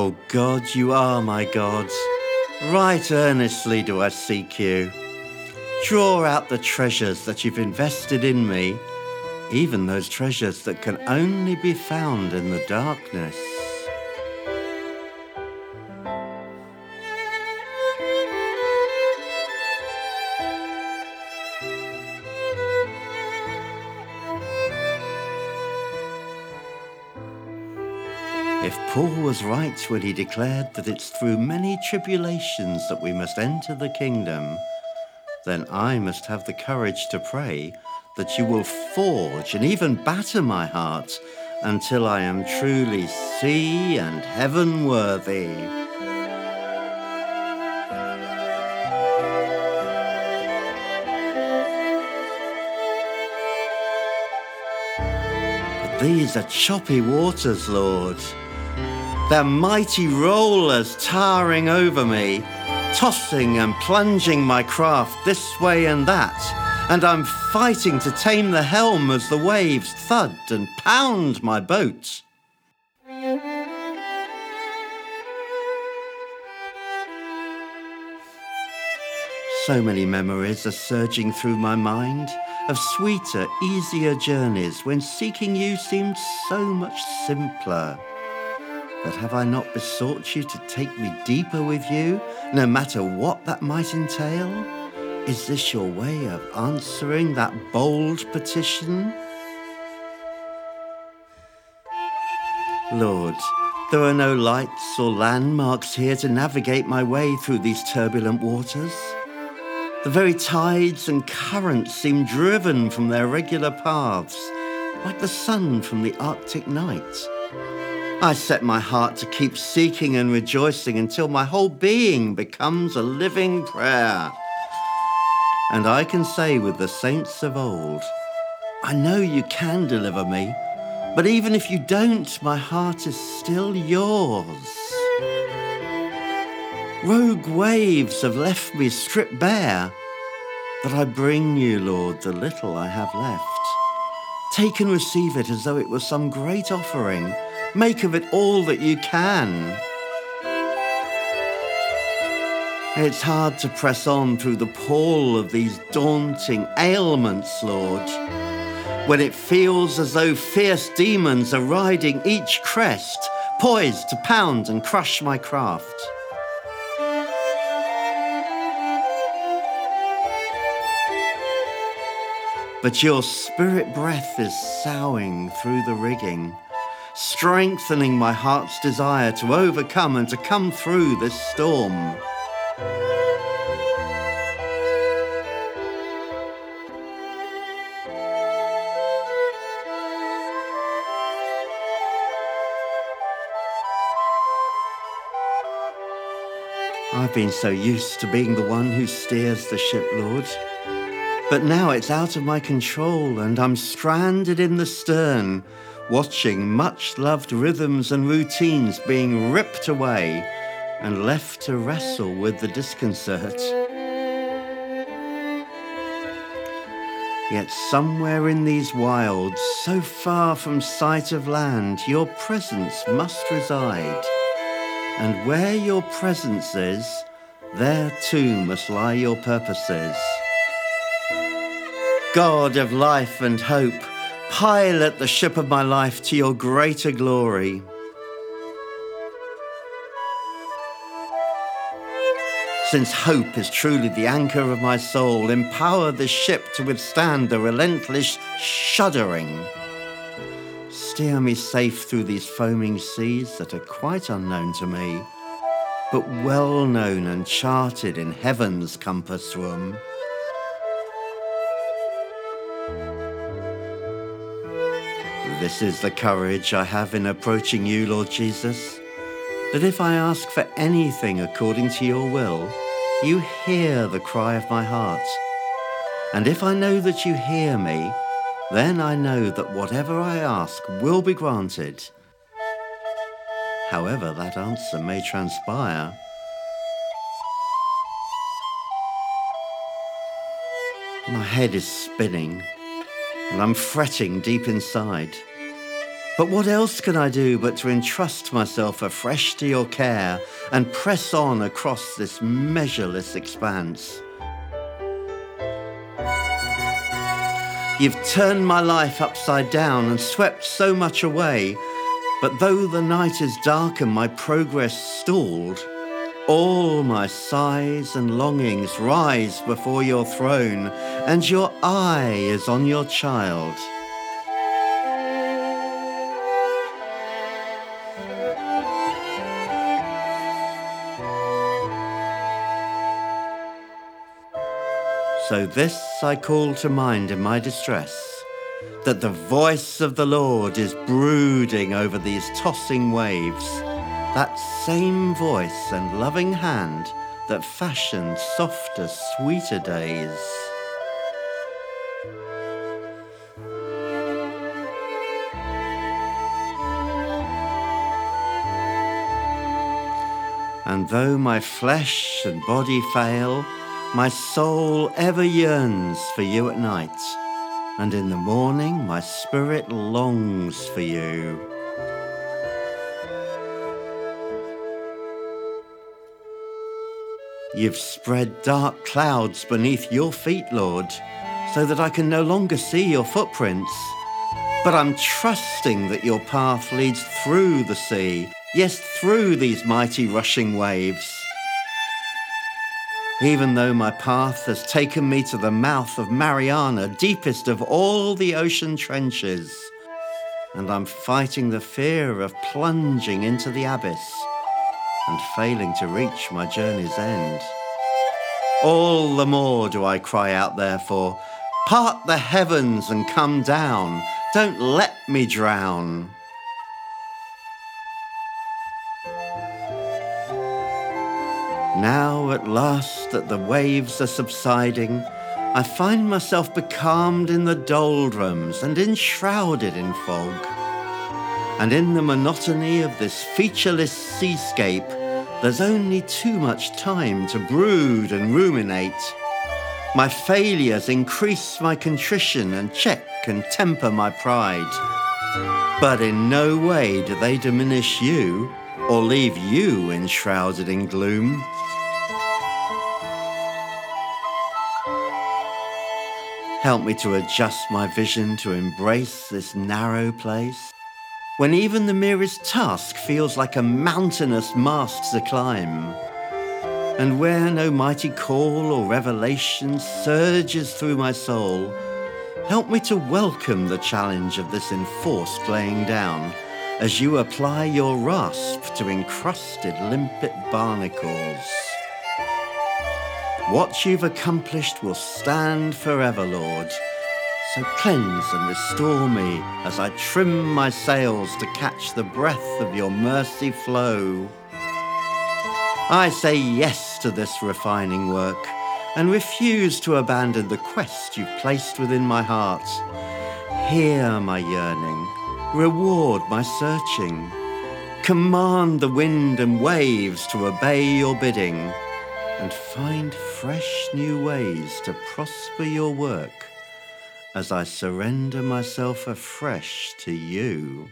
O God, you are my God. Right earnestly do I seek you. Draw out the treasures that you've invested in me, even those treasures that can only be found in the darkness. If Paul was right when he declared that it's through many tribulations that we must enter the kingdom, then I must have the courage to pray that you will forge and even batter my heart until I am truly sea and heaven worthy. But these are choppy waters, Lord. They're mighty rollers towering over me, tossing and plunging my craft this way and that, and I'm fighting to tame the helm as the waves thud and pound my boat. So many memories are surging through my mind of sweeter, easier journeys when seeking you seemed so much simpler. But have I not besought you to take me deeper with you, no matter what that might entail? Is this your way of answering that bold petition? Lord, there are no lights or landmarks here to navigate my way through these turbulent waters. The very tides and currents seem driven from their regular paths, like the sun from the Arctic night. I set my heart to keep seeking and rejoicing until my whole being becomes a living prayer. And I can say with the saints of old, I know you can deliver me, but even if you don't, my heart is still yours. Rogue waves have left me stripped bare, but I bring you, Lord, the little I have left. Take and receive it as though it were some great offering Make of it all that you can. It's hard to press on through the pall of these daunting ailments, Lord, when it feels as though fierce demons are riding each crest, poised to pound and crush my craft. But your spirit breath is soughing through the rigging strengthening my heart's desire to overcome and to come through this storm. I've been so used to being the one who steers the ship, Lord. But now it's out of my control and I'm stranded in the stern, watching much loved rhythms and routines being ripped away and left to wrestle with the disconcert. Yet somewhere in these wilds, so far from sight of land, your presence must reside. And where your presence is, there too must lie your purposes. God of life and hope, pilot the ship of my life to your greater glory. Since hope is truly the anchor of my soul, empower the ship to withstand the relentless shuddering. Steer me safe through these foaming seas that are quite unknown to me, but well known and charted in heaven's compass room. This is the courage I have in approaching you, Lord Jesus, that if I ask for anything according to your will, you hear the cry of my heart. And if I know that you hear me, then I know that whatever I ask will be granted. However, that answer may transpire. My head is spinning, and I'm fretting deep inside. But what else can I do but to entrust myself afresh to your care and press on across this measureless expanse? You've turned my life upside down and swept so much away, but though the night is dark and my progress stalled, all my sighs and longings rise before your throne, and your eye is on your child. So this I call to mind in my distress, that the voice of the Lord is brooding over these tossing waves, that same voice and loving hand that fashioned softer, sweeter days. And though my flesh and body fail, my soul ever yearns for you at night, and in the morning my spirit longs for you. You've spread dark clouds beneath your feet, Lord, so that I can no longer see your footprints. But I'm trusting that your path leads through the sea, yes, through these mighty rushing waves even though my path has taken me to the mouth of Mariana, deepest of all the ocean trenches, and I'm fighting the fear of plunging into the abyss and failing to reach my journey's end. All the more do I cry out, therefore, part the heavens and come down, don't let me drown. Now, at last, that the waves are subsiding, I find myself becalmed in the doldrums and enshrouded in fog. And in the monotony of this featureless seascape, there's only too much time to brood and ruminate. My failures increase my contrition and check and temper my pride. But in no way do they diminish you or leave you enshrouded in gloom. Help me to adjust my vision to embrace this narrow place. When even the merest task feels like a mountainous mast to climb, and where no mighty call or revelation surges through my soul, help me to welcome the challenge of this enforced laying down as you apply your rasp to encrusted limpet barnacles. What you've accomplished will stand forever, Lord. So cleanse and restore me as I trim my sails to catch the breath of your mercy flow. I say yes to this refining work and refuse to abandon the quest you've placed within my heart. Hear my yearning, reward my searching, command the wind and waves to obey your bidding and find fresh new ways to prosper your work as I surrender myself afresh to you.